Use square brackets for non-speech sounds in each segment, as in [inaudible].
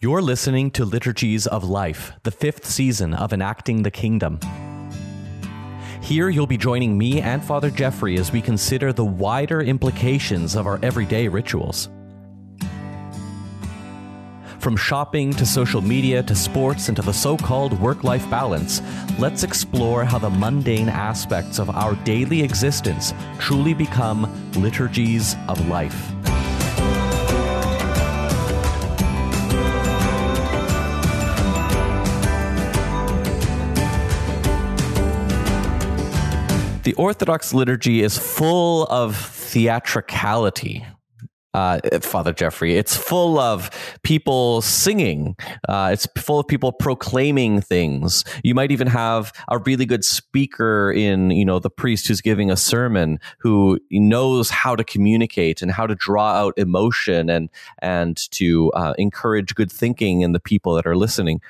You're listening to Liturgies of Life, the fifth season of Enacting the Kingdom. Here, you'll be joining me and Father Jeffrey as we consider the wider implications of our everyday rituals. From shopping to social media to sports and to the so called work life balance, let's explore how the mundane aspects of our daily existence truly become liturgies of life. The Orthodox liturgy is full of theatricality, uh, Father Jeffrey. It's full of people singing. Uh, it's full of people proclaiming things. You might even have a really good speaker in, you know, the priest who's giving a sermon who knows how to communicate and how to draw out emotion and and to uh, encourage good thinking in the people that are listening.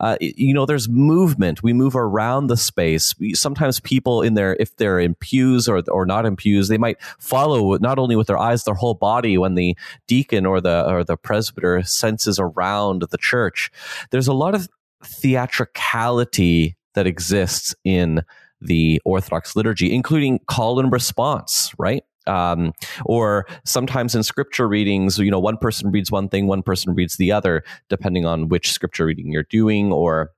Uh, you know, there's movement. We move around the space. Sometimes people in there, if they're in pews or or not in pews, they might follow not only with their eyes, their whole body when the deacon or the or the presbyter censes around the church. There's a lot of theatricality that exists in the Orthodox liturgy, including call and response, right? Um, or sometimes in scripture readings, you know, one person reads one thing, one person reads the other, depending on which scripture reading you're doing, or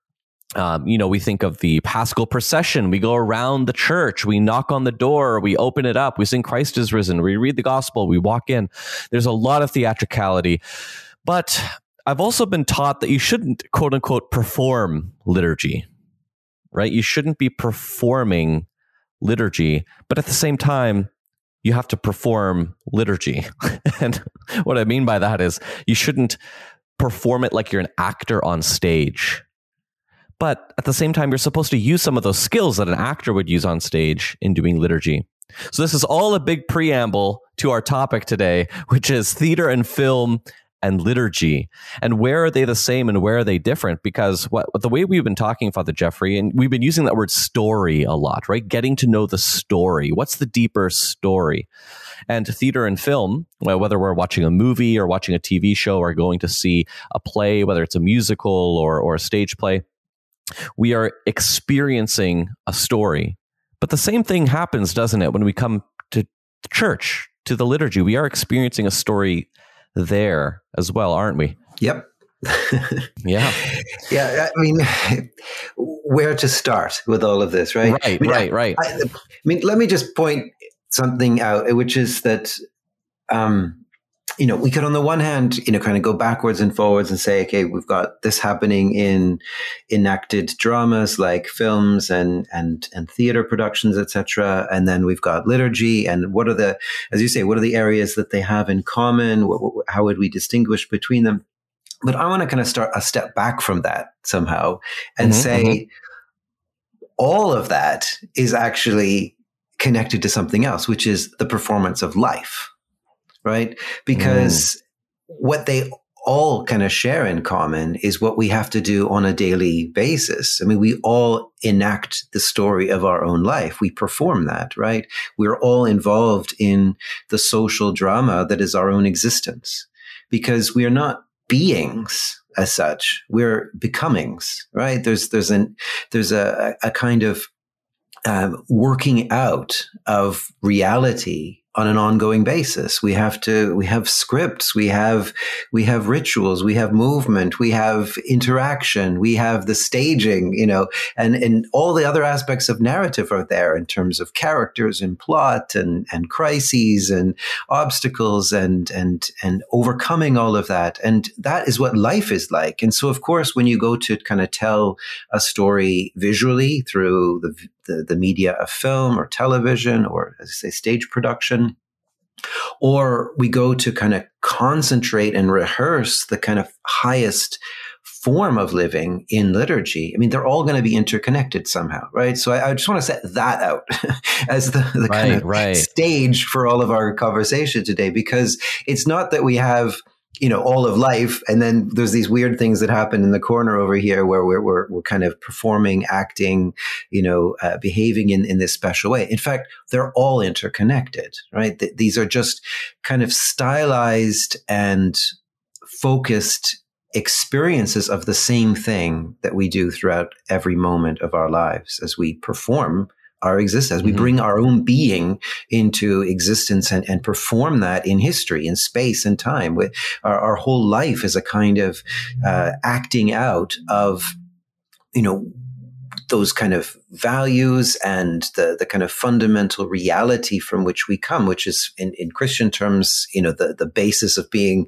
um, you know, we think of the Paschal procession. We go around the church, we knock on the door, we open it up, we sing Christ is risen, we read the gospel, we walk in. There's a lot of theatricality. But I've also been taught that you shouldn't, quote unquote, perform liturgy, right? You shouldn't be performing liturgy. But at the same time, you have to perform liturgy. [laughs] and what I mean by that is you shouldn't perform it like you're an actor on stage but at the same time, you're supposed to use some of those skills that an actor would use on stage in doing liturgy. So this is all a big preamble to our topic today, which is theater and film and liturgy. And where are they the same and where are they different? Because what, the way we've been talking, Father jeffrey and we've been using that word story a lot, right? Getting to know the story. What's the deeper story? And theater and film, whether we're watching a movie or watching a TV show or going to see a play, whether it's a musical or, or a stage play, we are experiencing a story. But the same thing happens, doesn't it, when we come to church, to the liturgy? We are experiencing a story there as well, aren't we? Yep. [laughs] yeah. Yeah. I mean, where to start with all of this, right? Right, I mean, right, I, right. I, I, mean, let me just point something out, which is that um, you know, we could on the one hand, you know, kind of go backwards and forwards and say, okay, we've got this happening in enacted dramas like films and and and theater productions, etc. And then we've got liturgy, and what are the, as you say, what are the areas that they have in common? What, what, how would we distinguish between them? But I want to kind of start a step back from that somehow and mm-hmm, say, mm-hmm. all of that is actually connected to something else, which is the performance of life right? Because mm. what they all kind of share in common is what we have to do on a daily basis. I mean, we all enact the story of our own life. We perform that, right? We're all involved in the social drama that is our own existence because we are not beings as such. We're becomings, right? There's, there's an, there's a, a kind of um, working out of reality on an ongoing basis. We have to, we have scripts, we have, we have rituals, we have movement, we have interaction, we have the staging, you know, and, and all the other aspects of narrative are there in terms of characters and plot and, and crises and obstacles and, and, and overcoming all of that. And that is what life is like. And so, of course, when you go to kind of tell a story visually through the, the, the media of film or television or, as I say, stage production. Or we go to kind of concentrate and rehearse the kind of highest form of living in liturgy. I mean, they're all going to be interconnected somehow, right? So I, I just want to set that out [laughs] as the, the right, kind of right. stage for all of our conversation today, because it's not that we have – you know all of life. And then there's these weird things that happen in the corner over here where we're, we're, we're kind of performing acting you know uh, behaving in, in this special way. In fact they're all interconnected right? Th- these are just kind of stylized and focused experiences of the same thing that we do throughout every moment of our lives as we perform our existence. We mm-hmm. bring our own being into existence and, and perform that in history, in space and time. Our, our whole life is a kind of uh, acting out of, you know, those kind of values and the, the kind of fundamental reality from which we come, which is in, in Christian terms, you know, the, the basis of being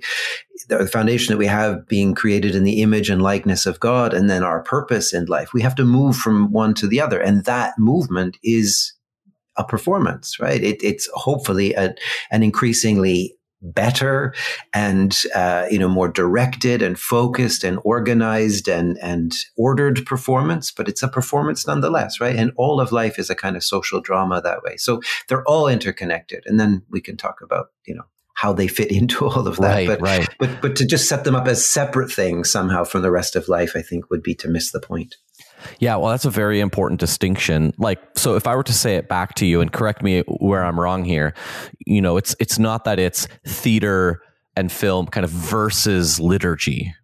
the foundation that we have being created in the image and likeness of God, and then our purpose in life. We have to move from one to the other. And that movement is a performance, right? It, it's hopefully a, an increasingly better and uh, you know more directed and focused and organized and and ordered performance but it's a performance nonetheless right? And all of life is a kind of social drama that way. So they're all interconnected. And then we can talk about you know how they fit [laughs] into all of that. Right, but right. but but to just set them up as separate things somehow from the rest of life i think would be to miss the point yeah, well, that's a very important distinction. Like, so if I were to say it back to you and correct me where I'm wrong here, you know, it's it's not that it's theater and film kind of versus liturgy.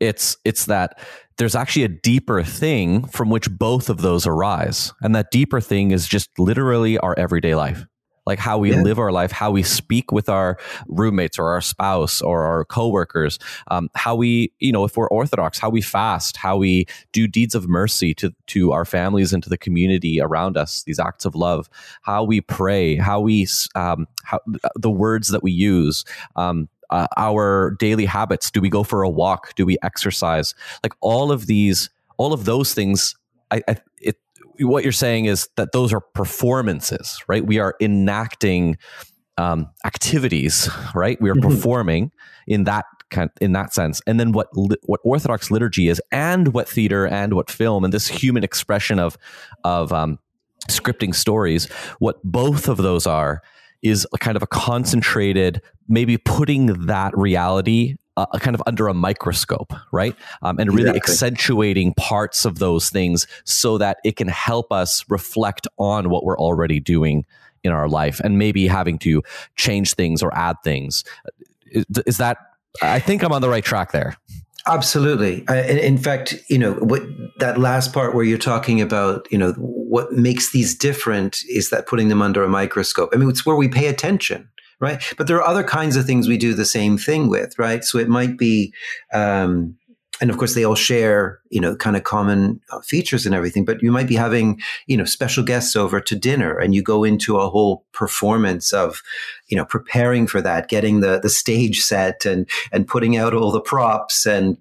It's it's that there's actually a deeper thing from which both of those arise, and that deeper thing is just literally our everyday life like how we yeah. live our life, how we speak with our roommates or our spouse or our coworkers, um, how we, you know, if we're Orthodox, how we fast, how we do deeds of mercy to to our families and to the community around us, these acts of love, how we pray, how we, um, how the words that we use. Um, uh, our daily habits. Do we go for a walk? Do we exercise? Like all of these, all of those things. I, I it what you're saying is that those are performances, right? We are enacting um, activities, right? We are mm-hmm. performing in that kind in that sense. And then what what Orthodox liturgy is, and what theater, and what film, and this human expression of of um, scripting stories. What both of those are is a kind of a concentrated, maybe putting that reality uh, kind of under a microscope, right? Um, and really exactly. accentuating parts of those things so that it can help us reflect on what we're already doing in our life and maybe having to change things or add things. Is, is that, I think I'm on the right track there. Absolutely. I, in fact, you know, what that last part where you're talking about, you know, what makes these different is that putting them under a microscope. I mean, it's where we pay attention right? But there are other kinds of things we do the same thing with, right? So it might be, um, and of course they all share, you know, kind of common uh, features and everything. But you might be having, you know, special guests over to dinner, and you go into a whole performance of, you know, preparing for that, getting the the stage set, and and putting out all the props and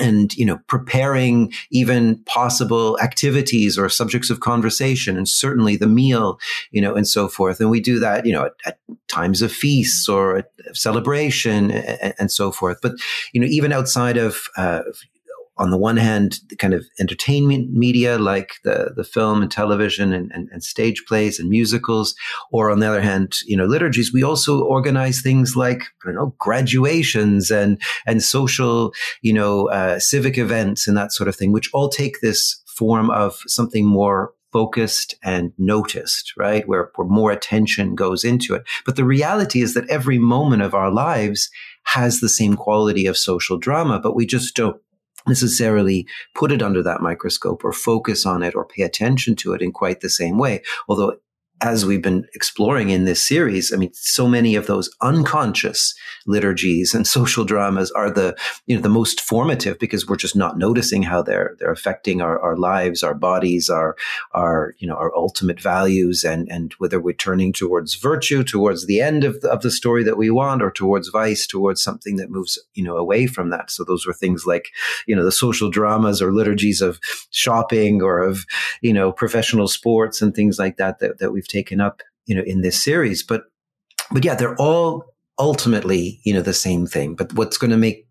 and you know preparing even possible activities or subjects of conversation and certainly the meal you know and so forth. And we do that you know at, at times of feasts or at celebration and, and, so forth. But you know even outside of uh, on the one hand, the kind of entertainment media like the, the film and television and, and, and, stage plays and musicals, or on the other hand, you know, liturgies, we also organize things like, I don't know, graduations and, and social, you know, uh, civic events and that sort of thing, which all take this form of something more focused and noticed, right? Where, where more attention goes into it. But the reality is that every moment of our lives has the same quality of social drama, but we just don't necessarily put it under that microscope or focus on it or pay attention to it in quite the same way. Although as we've been exploring in this series, I mean, so many of those unconscious liturgies and [laughs] social dramas are the, you know, the most formative because we're just not noticing how they're, they're affecting our, our lives, our bodies, our, our, you know, our ultimate values and, and whether we're turning towards virtue, towards the end of the, of the story that we want or towards vice, towards something that moves, you know, away from that. So those were things like, you know, the social dramas or liturgies of shopping or of, you know, professional sports and things like that, that, that we've taken up, you know, in this series. But, but yeah, they're all ultimately, you know, the same thing. But what's going to make,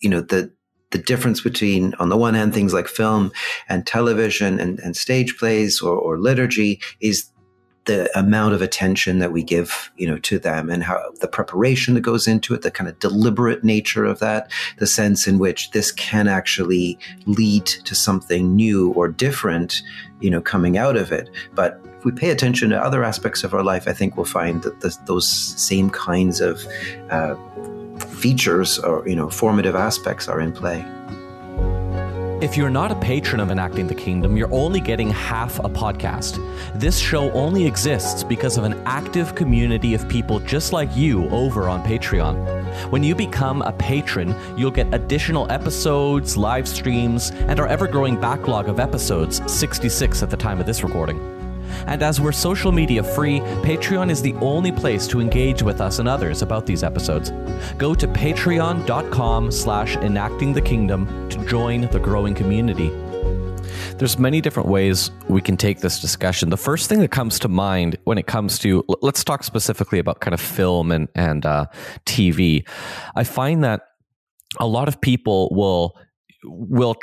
you know, the, the difference between, on the one hand, things like film and television and, and stage plays or, or liturgy is the amount of attention that we give, you know, to them and how the preparation that goes into it, the kind of deliberate nature of that, the sense in which this can actually lead to something new or different, you know, coming out of it. But if we pay attention to other aspects of our life, I think we'll find that the, those same kinds of uh, features or you know formative aspects are in play. If you're not a patron of Enacting the Kingdom, you're only getting half a podcast. This show only exists because of an active community of people just like you over on Patreon. When you become a patron, you'll get additional episodes, live streams, and our ever growing backlog of episodes 66 at the time of this recording. And as we're social media free, Patreon is the only place to engage with us and others about these episodes. Go to patreon.com slash enacting the kingdom to join the growing community. There's many different ways we can take this discussion. The first thing that comes to mind when it comes to let's talk specifically about kind of film and and uh, TV. I find that a lot of people will will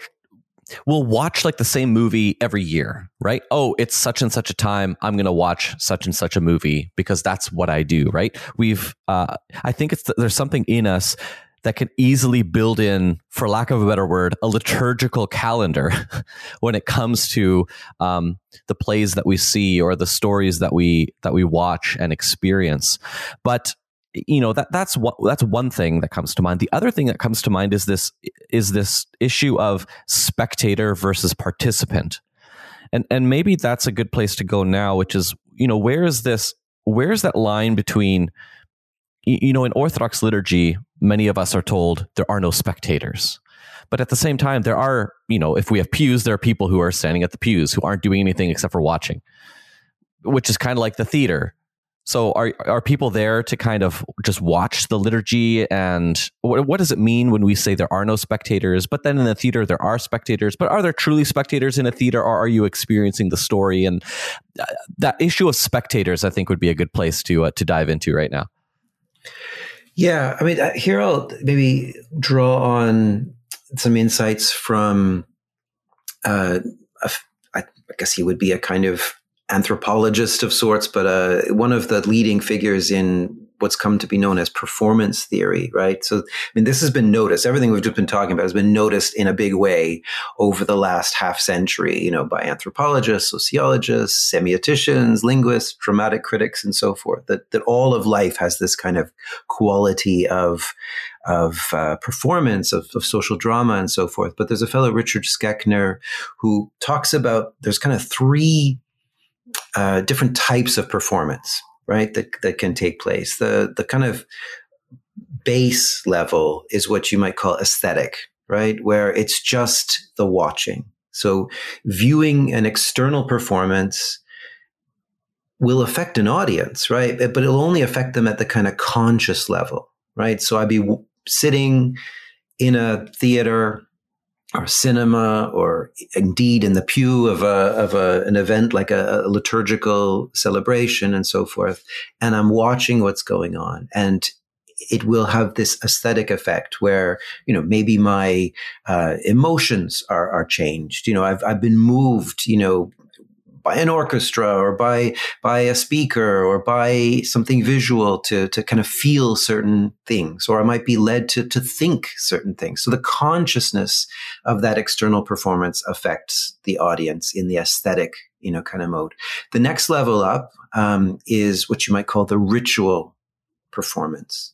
we'll watch like the same movie every year, right? Oh, it's such and such a time. I'm going to watch such and such a movie because that's what I do, right? We've, uh, I think it's, there's something in us that can easily build in, for lack of a better word, a liturgical calendar [laughs] when it comes to um, the plays that we see or the stories that we that we watch and experience. But you know that that's what that's one thing that comes to mind. The other thing that comes to mind is this is this issue of spectator versus participant, and and maybe that's a good place to go now. Which is you know where is this where is that line between you know in Orthodox liturgy many of us are told there are no spectators. But at the same time, there are, you know, if we have pews, there are people who are standing at the pews who aren't doing anything except for watching, which is kind of like the theater so are are people there to kind of just watch the liturgy? And what, what, does it mean when we say there are no spectators but then in the theater there are spectators? But are there truly spectators in a theater or are you experiencing the story? And uh, that issue of spectators I think would be a good place to uh, to dive into right now. Yeah, I mean uh, here I'll maybe draw on some insights from uh, I guess he would be a kind of anthropologist of sorts, but uh, one of the leading figures in what's come to be known as performance theory, right? So, I mean, this has been noticed. Everything we've just been talking about has been noticed in a big way over the last half century, you know, by anthropologists, sociologists, semioticians, linguists, dramatic critics, and so forth. That that all of life has this kind of quality of of uh, performance, of, of, social drama, and so forth. But there's a fellow, Richard Schechner, who talks about there's kind of three uh, different types of performance, right? That that can take place. The the kind of base level is what you might call aesthetic, right? Where it's just the watching. So viewing an external performance will affect an audience, right? But it'll only affect them at the kind of conscious level, right? So I'd be w- sitting in a theater or cinema or indeed in the pew of a of a, an event like a, a, liturgical celebration and so forth. And i'm watching what's going on. And it will have this aesthetic effect where you know maybe my uh, emotions are are changed. You know i've i've been moved you know by an orchestra or by by a speaker or by something visual to to kind of feel certain things or I might be led to to think certain things. So the consciousness of that external performance affects the audience in the aesthetic you know kind of mode. The next level up um, is what you might call the ritual performance.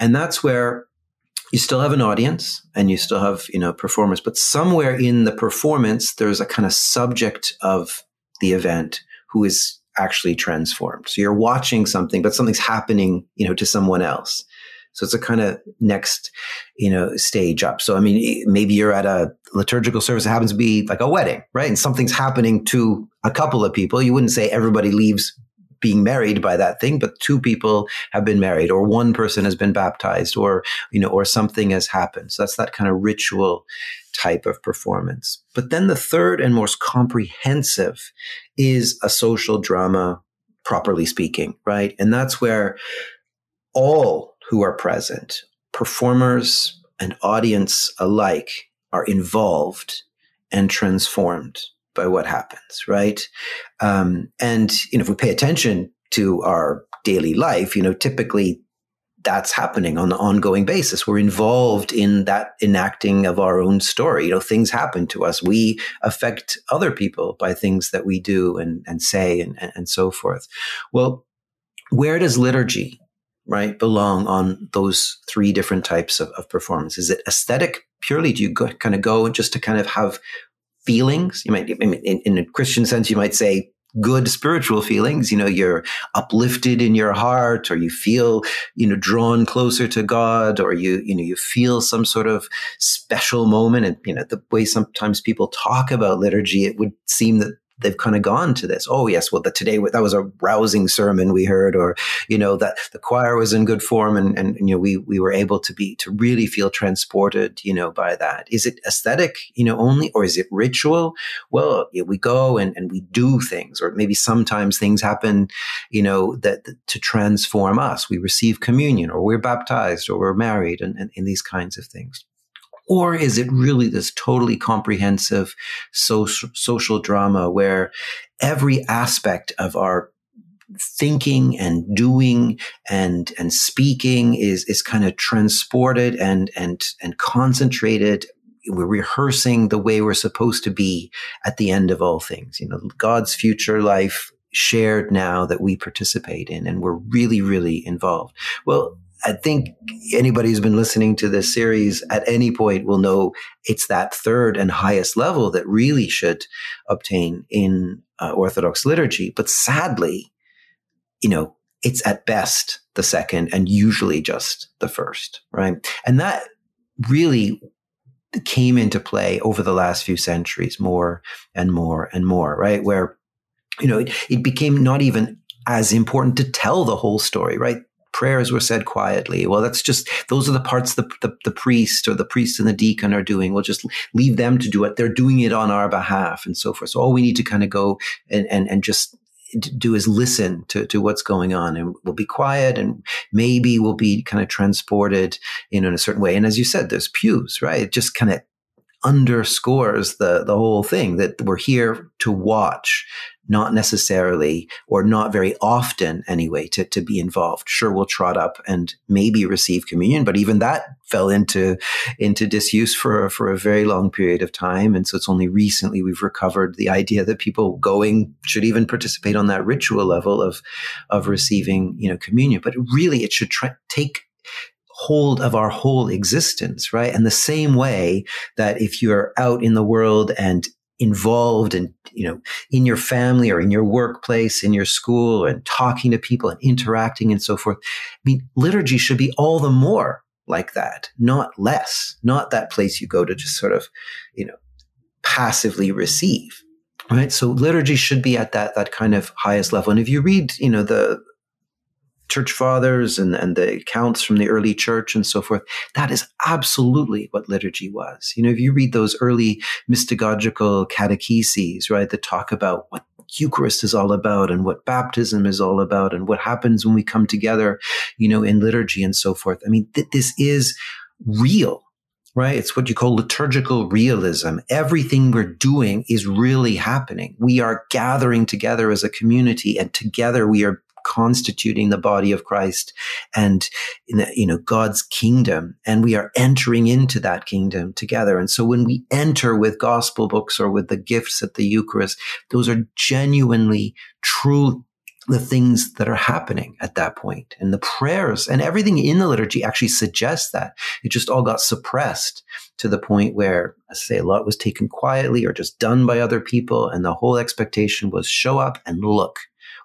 And that's where you still have an audience and you still have you know performers but somewhere in the performance there's a kind of subject of the event who is actually transformed. So you're watching something, but something's happening, you know, to someone else. So it's a kind of next, you know, stage up. So I mean, maybe you're at a liturgical service. It happens to be like a wedding, right? And something's happening to a couple of people. You wouldn't say everybody leaves being married by that thing, but two people have been married, or one person has been baptized, or you know, or something has happened. So that's that kind of ritual type of performance. But then the third and most comprehensive is a social drama, properly speaking, right? And that's where all who are present, performers and audience alike, are involved and transformed by what happens, right? Um, and you know, if we pay attention to our daily life, you know, typically that's happening on an ongoing basis. We're involved in that enacting of our own story. You know, things happen to us. We affect other people by things that we do and, and say and, and so forth. Well, where does liturgy right, belong on those three different types of, of performance? Is it aesthetic purely? Do you go, kind of go just to kind of have feelings? You might, in, in a Christian sense, you might say good spiritual feelings. You know, you're uplifted in your heart or you feel, you know, drawn closer to God or you, you know, you feel some sort of special moment. And, you know, the way sometimes people talk about liturgy, it would seem that they've kind of gone to this. Oh, yes, well, the, today that was a rousing sermon we heard, or you know that the choir was in good form, and and you know we we were able to be to really feel transported, you know, by that. Is it aesthetic, you know, only, or is it ritual? Well, yeah, we go and and we do things, or maybe sometimes things happen, you know, that, that to transform us. We receive communion, or we're baptized, or we're married, and, and, and these kinds of things. Or is it really this totally comprehensive social, social drama where every aspect of our thinking and doing and and speaking is is kind of transported and and and concentrated? We're rehearsing the way we're supposed to be at the end of all things. You know god's future life shared now that we participate in and we're really really involved. Well I think anybody who's been listening to this series at any point will know it's that third and highest level that really should obtain in uh, Orthodox liturgy. But sadly, you know, it's at best the second and usually just the first, right? And that really came into play over the last few centuries more and more and more, right? Where, you know, it, it became not even as important to tell the whole story, right? Prayers were said quietly. Well, that's just, those are the parts the, the, the, priest or the priest and the deacon are doing. We'll just leave them to do it. They're doing it on our behalf and so forth. So all we need to kind of go and, and, and just do is listen to, to what's going on and we'll be quiet and maybe we'll be kind of transported in, in a certain way. And as you said, there's pews, right? It just kind of underscores the the whole thing that we're here to watch not necessarily or not very often anyway to, to be involved. Sure, we'll trot up and maybe receive communion, but even that fell into, into disuse for, for a very long period of time. And so it's only recently we've recovered the idea that people going should even participate on that ritual level of, of receiving, you know, communion. But really it should take hold of our whole existence, right? And the same way that if you're out in the world and involved and you know in your family or in your workplace in your school and talking to people and interacting and so forth i mean liturgy should be all the more like that not less not that place you go to just sort of you know passively receive right so liturgy should be at that that kind of highest level and if you read you know the church fathers and, and the accounts from the early church and so forth. That is absolutely what liturgy was. You know, if you read those early mystagogical catecheses, right, that talk about what Eucharist is all about and what baptism is all about and what happens when we come together, you know, in liturgy and so forth. I mean, th- this is real right? It's what you call liturgical realism. Everything we're doing is really happening. We are gathering together as a community and together we are constituting the body of Christ and you know God's kingdom. And we are entering into that kingdom together. And so when we enter with gospel books or with the gifts at the Eucharist those are genuinely true the things that are happening at that point. And the prayers and everything in the liturgy actually suggests that. It just all got suppressed to the point where I say a lot was taken quietly or just done by other people and the whole expectation was show up and look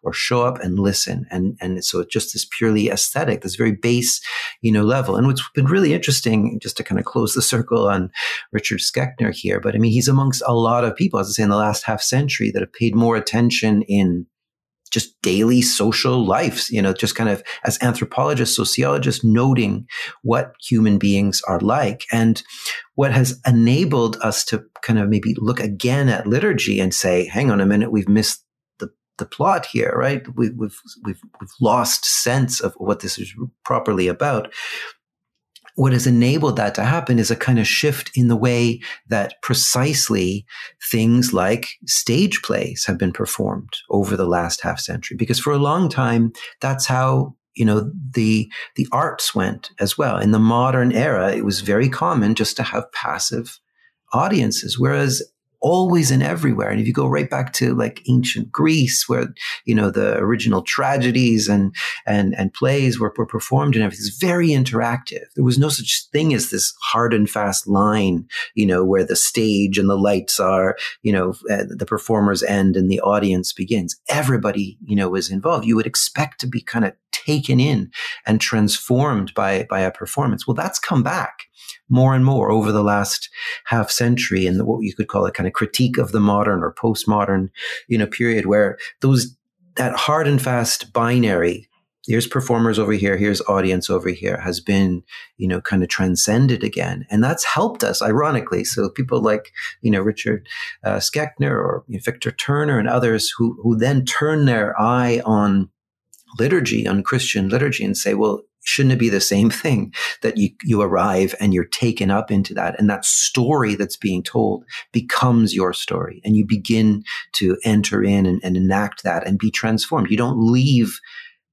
or show up and listen. And, and so it's just this purely aesthetic, this very base, you know, level. And what's been really interesting, just to kind of close the circle on Richard Schechner here, but I mean, he's amongst a lot of people, as I say, in the last half century that have paid more attention in just daily social lives, you know, just kind of as anthropologists, sociologists, noting what human beings are like. And what has enabled us to kind of maybe look again at liturgy and say, hang on a minute, we've missed the plot here, right? We, have we've, we've we've lost sense of what this is properly about. What has enabled that to happen is a kind of shift in the way that precisely things like stage plays have been performed over the last half century. Because for a long time, that's how you know the the arts went as well. In the modern era, it was very common just to have passive audiences, whereas always and everywhere. And if you go right back to like ancient Greece, where you know the original tragedies and and and plays were, were performed and everything, it's very interactive. There was no such thing as this hard and fast line, you know, where the stage and the lights are, you know, uh, the performers end and the audience begins. Everybody, you know, was involved. You would expect to be kind of taken in and transformed by by a performance. Well, that's come back more and more over the last half century and what you could call a kind of critique of the modern or postmodern, you know, period where those that hard and fast binary here's performers over here here's audience over here has been you know kind of transcended again. And that's helped us ironically. So people like you know richard uh, or you know, victor turner and others who who then turn their eye on liturgy on christian liturgy and say well shouldn't it be the same thing that you, you arrive and you're taken up into that and that story that's being told becomes your story and you begin to enter in and, and enact that and be transformed you don't leave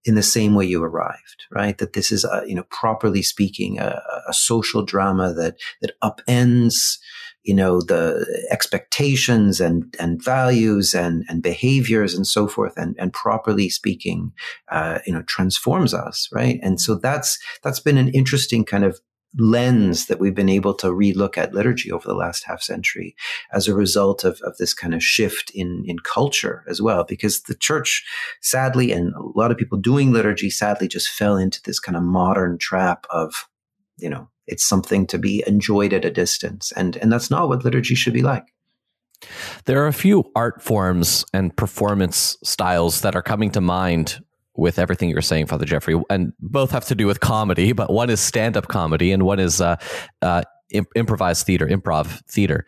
in the same way you arrived, right? That this is, a, you know, properly speaking, a, a, social drama that that upends you know, the expectations and, and values and, and behaviors and so forth and, and properly speaking, uh, you know, transforms us, right? And so that's, that's been an interesting kind of lens that we've been able to relook at liturgy over the last half century as a result of, of this kind of shift in, in culture as well. Because the church, sadly, and a lot of people doing liturgy sadly just fell into this kind of modern trap of, you know, it's something to be enjoyed at a distance. And, and that's not what liturgy should be like. There are a few art forms and performance styles that are coming to mind with everything you're saying, Father Jeffrey, and both have to do with comedy, but one is stand up comedy and one is uh, uh, imp- improvised theater, improv theater.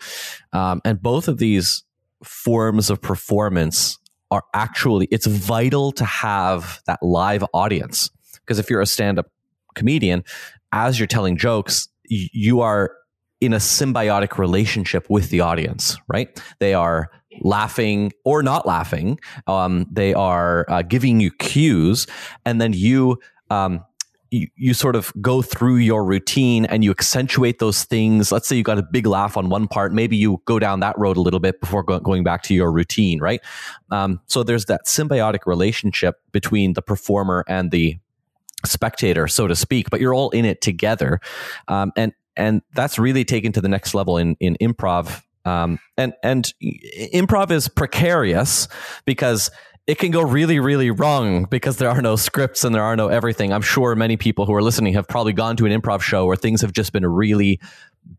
Um, and both of these forms of performance are actually, it's vital to have that live audience. Because if you're a stand up comedian, as you're telling jokes, you are in a symbiotic relationship with the audience, right? They are laughing or not laughing. Um, they are uh, giving you cues, and then you, um, you. You sort of go through your routine and you accentuate those things. Let's say you got a big laugh on one part. Maybe you go down that road a little bit before go- going back to your routine, right? Um, so there's that symbiotic relationship between the performer and the spectator, so to speak, but you're all in it together. Um, and, and that's really taken to the next level in, in improv. Um, and, and improv is precarious because it can go really, really wrong because there are no scripts and there are no everything. I'm sure many people who are listening have probably gone to an improv show where things have just been really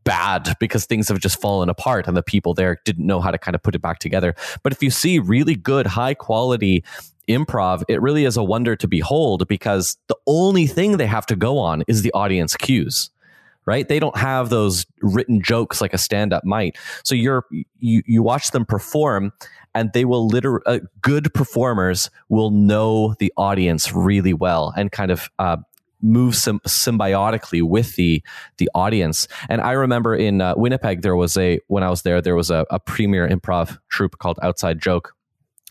bad because things have just fallen apart and the people there didn't know how to kind of put it back together. But if you see really good, high quality improv, it really is a wonder to behold because the only thing they have to go on is the audience cues. Right? They don't have those written jokes like a stand up might. So you're, you, you watch them perform and they will literally, uh, good performers will know the audience really well and kind of, uh, move sim- symbiotically with the the audience. And I remember in uh, Winnipeg, there was a when I was there, there was a, a premier improv troupe called Outside Joke,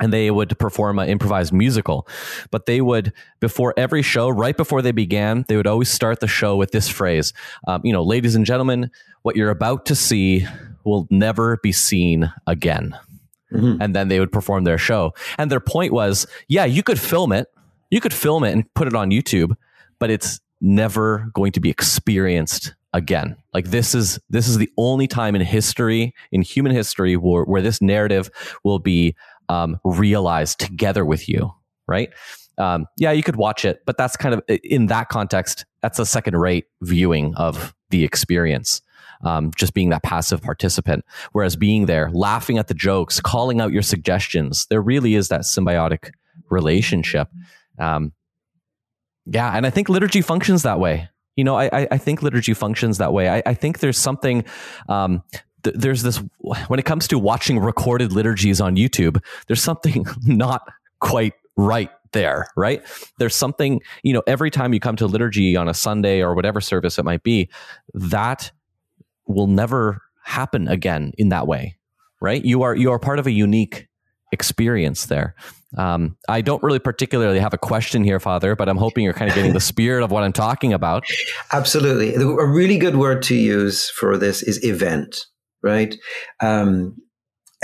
and they would perform an improvised musical. But they would, before every show, right before they began, they would always start the show with this phrase um, You know, ladies and gentlemen, what you're about to see will never be seen again. Mm-hmm. And then they would perform their show. And their point was yeah, you could film it, you could film it and put it on YouTube, but it's never going to be experienced again. Like this is this is the only time in history, in human history, where, where this narrative will be um, realized together with you, right? Um, yeah, you could watch it, but that's kind of in that context, that's a second rate viewing of the experience. Um, just being that passive participant. Whereas being there, laughing at the jokes, calling out your suggestions, there really is that symbiotic relationship. Um, yeah, and I think liturgy functions that way. You know, I, I think liturgy functions that way. I, I think there's something um, th- there's this when it comes to watching recorded liturgies on YouTube, there's something [laughs] not quite right there, right? There's something, you know, every time you come to liturgy on a Sunday or whatever service it might be, that will never happen again in that way, right? You are you are part of a unique experience there. Um, I don't really particularly have a question here, Father, but I'm hoping you're kind of getting the [laughs] spirit of what I'm talking about. Absolutely. A really good word to use for this is event right? Um,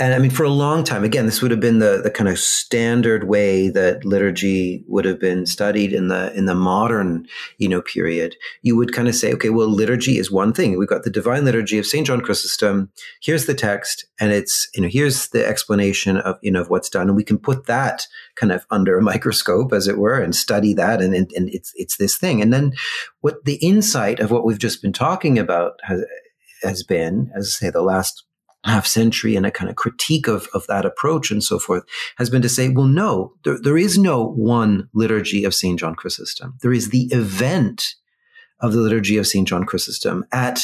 and I mean, for a long time, again, this would have been the, the kind of standard way that liturgy would have been studied in the in the modern, you know, period. You would kind of say, okay, well, liturgy is one thing. We've got the Divine Liturgy of Saint John Chrysostom. Here's the text, and it's you know here's the explanation of you know of what's done, and we can put that kind of under a [laughs] microscope, as it were, and study that, and and, and it's it's this thing. And then what the insight of what we've just been talking about has has been, as I say, the last half century and a kind of critique of, of that approach and so forth has been to say, well, no, there, there is no one liturgy of St. John Chrysostom. There is the event of the liturgy of St. John Chrysostom at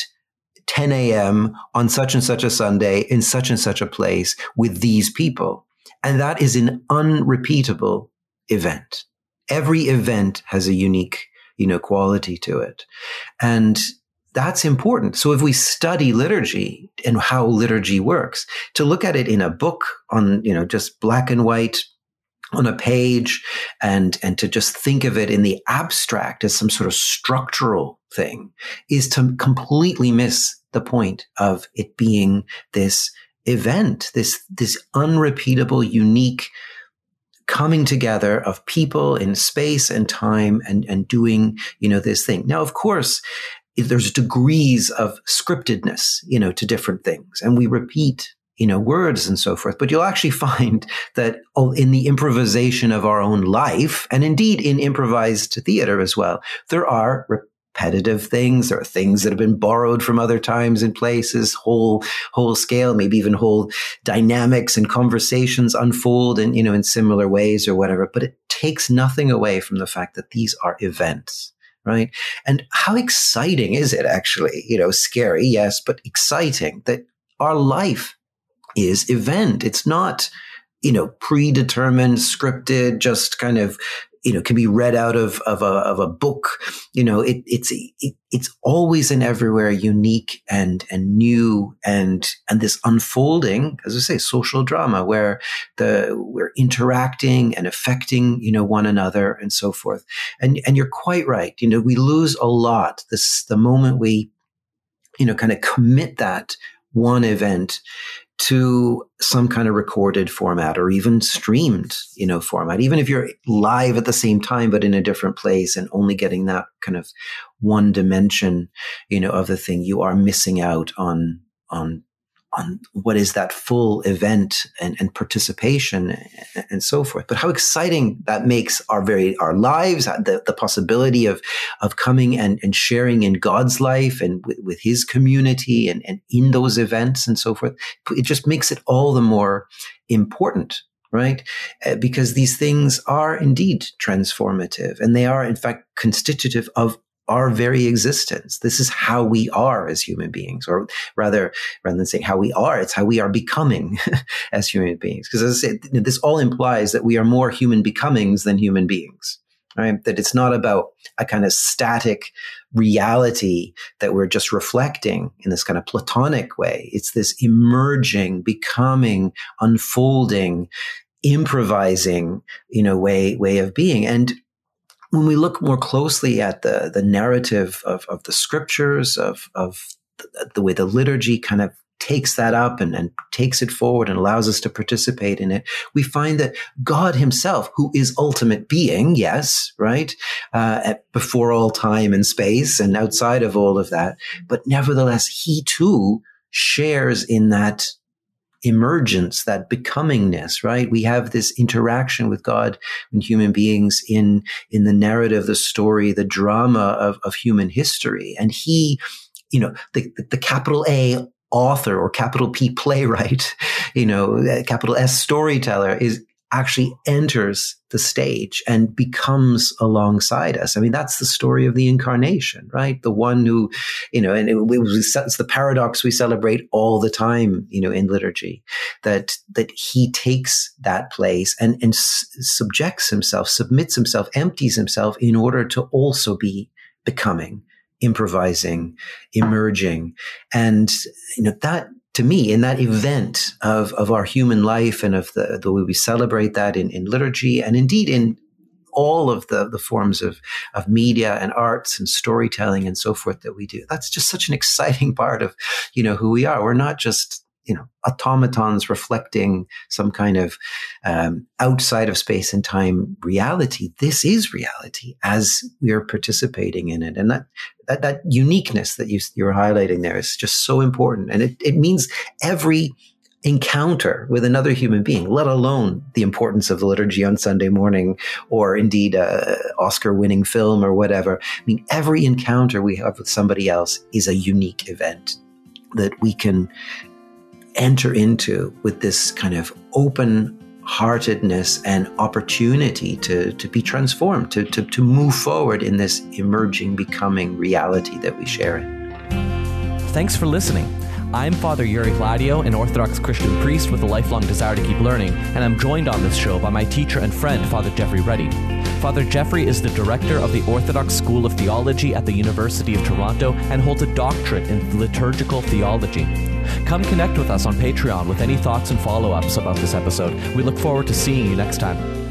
10 a.m. on such and such a Sunday in such and such a place with these people. And that is an unrepeatable event. Every event has a unique, you know, quality to it. And that's important. So if we study liturgy and how liturgy works, to look at it in a book on, you know, just black and white on a page and, and to just think of it in the abstract as some sort of structural thing is to completely miss the point of it being this event, this, this unrepeatable, unique, coming together of people in space and time and, and doing, you know, this thing. Now, of course, there's degrees of scriptedness, you know, to different things. And we repeat, you know, words and so forth. But you'll actually [laughs] find that oh, in the improvisation of our own life, and indeed in improvised theater as well, there are repetitive things. There are things that have been borrowed from other times and places, whole, whole scale, maybe even whole dynamics and conversations unfold in, you know, in similar ways or whatever. But it takes nothing away from the fact that these are events right? And how exciting is it actually? You know, scary, yes, but exciting that our life is event. It's not, you know, predetermined, scripted, just kind of you know can be read out of of a of a book. You know, it, it's it, it's always and everywhere unique and and new and and this unfolding, as I say, social drama where the we're interacting and affecting you know one another and so forth. And and you're quite right. You know, we lose a lot this the moment we you know kind of commit that one event to some kind of recorded format or even streamed, you know, format. Even if you're live at the same time, but in a different place and only getting that kind of one dimension, you know, of the thing, you are missing out on, on on what is that full event and, and participation and, and, so forth. But how exciting that makes our very our lives, the, the possibility of of coming and, and sharing in God's life and with, with His community and, and in those events and so forth. It just makes it all the more important right? Uh, because these things are indeed transformative and they are, in fact, constitutive of our very existence. This is how we are as human beings, or rather, rather than saying how we are, it's how we are becoming [laughs] as human beings. Because as I said, this all implies that we are more human becomings than human beings, right? That it's not about a kind of static reality that we're just reflecting in this kind of platonic way. It's this emerging, becoming, unfolding, improvising, you know, way, way of being. And when we look more closely at the the narrative of, of the scriptures of of the, the way the liturgy kind of takes that up and, and takes it forward and allows us to participate in it, we find that God Himself, who is ultimate being, yes, right, uh, at, before all time and space and outside of all of that, but nevertheless, He too shares in that emergence, that becomingness, right? We have this interaction with God and human beings in, in the narrative, the story, the drama of, of human history. And he, you know, the, the capital A author or capital P playwright, [laughs] you know, uh, capital S storyteller is actually enters the stage and becomes alongside us. I mean, that's the story of the incarnation, right? The one who, you know, and it, it, it's the paradox we celebrate all the time, you know, in liturgy, that that he takes that place and and subjects himself, submits himself, empties himself in order to also be becoming improvising emerging and you know that to me in that event of, of our human life and of the, the way we celebrate that in, in liturgy and indeed in all of the, the forms of, of media and arts and storytelling and so forth that we do. That's just such an exciting [laughs] part of, you know, who we are. We're not just, you know automatons reflecting some kind of um, outside of space and time reality. This is reality as we are participating in it, and that that, that uniqueness that you, you're highlighting there is just so important, and it, it means every encounter with another human being, let alone the importance of the liturgy on Sunday morning or indeed a Oscar winning film or whatever. I mean, every encounter we have with somebody else is a unique event that we can enter into with this kind of open heartedness and opportunity to, to be transformed, to, to, to move forward in this emerging, becoming reality that we share in. Thanks for listening. I'm Father Yuri Gladio, an Orthodox Christian priest with a lifelong desire to keep learning, and I'm joined on this show by my teacher and friend, Father Geoffrey Ready. Father Geoffrey is the director of the Orthodox School of Theology at the University of Toronto and holds a doctorate in liturgical theology. Come connect with us on Patreon with any thoughts and follow ups about this episode. We look forward to seeing you next time.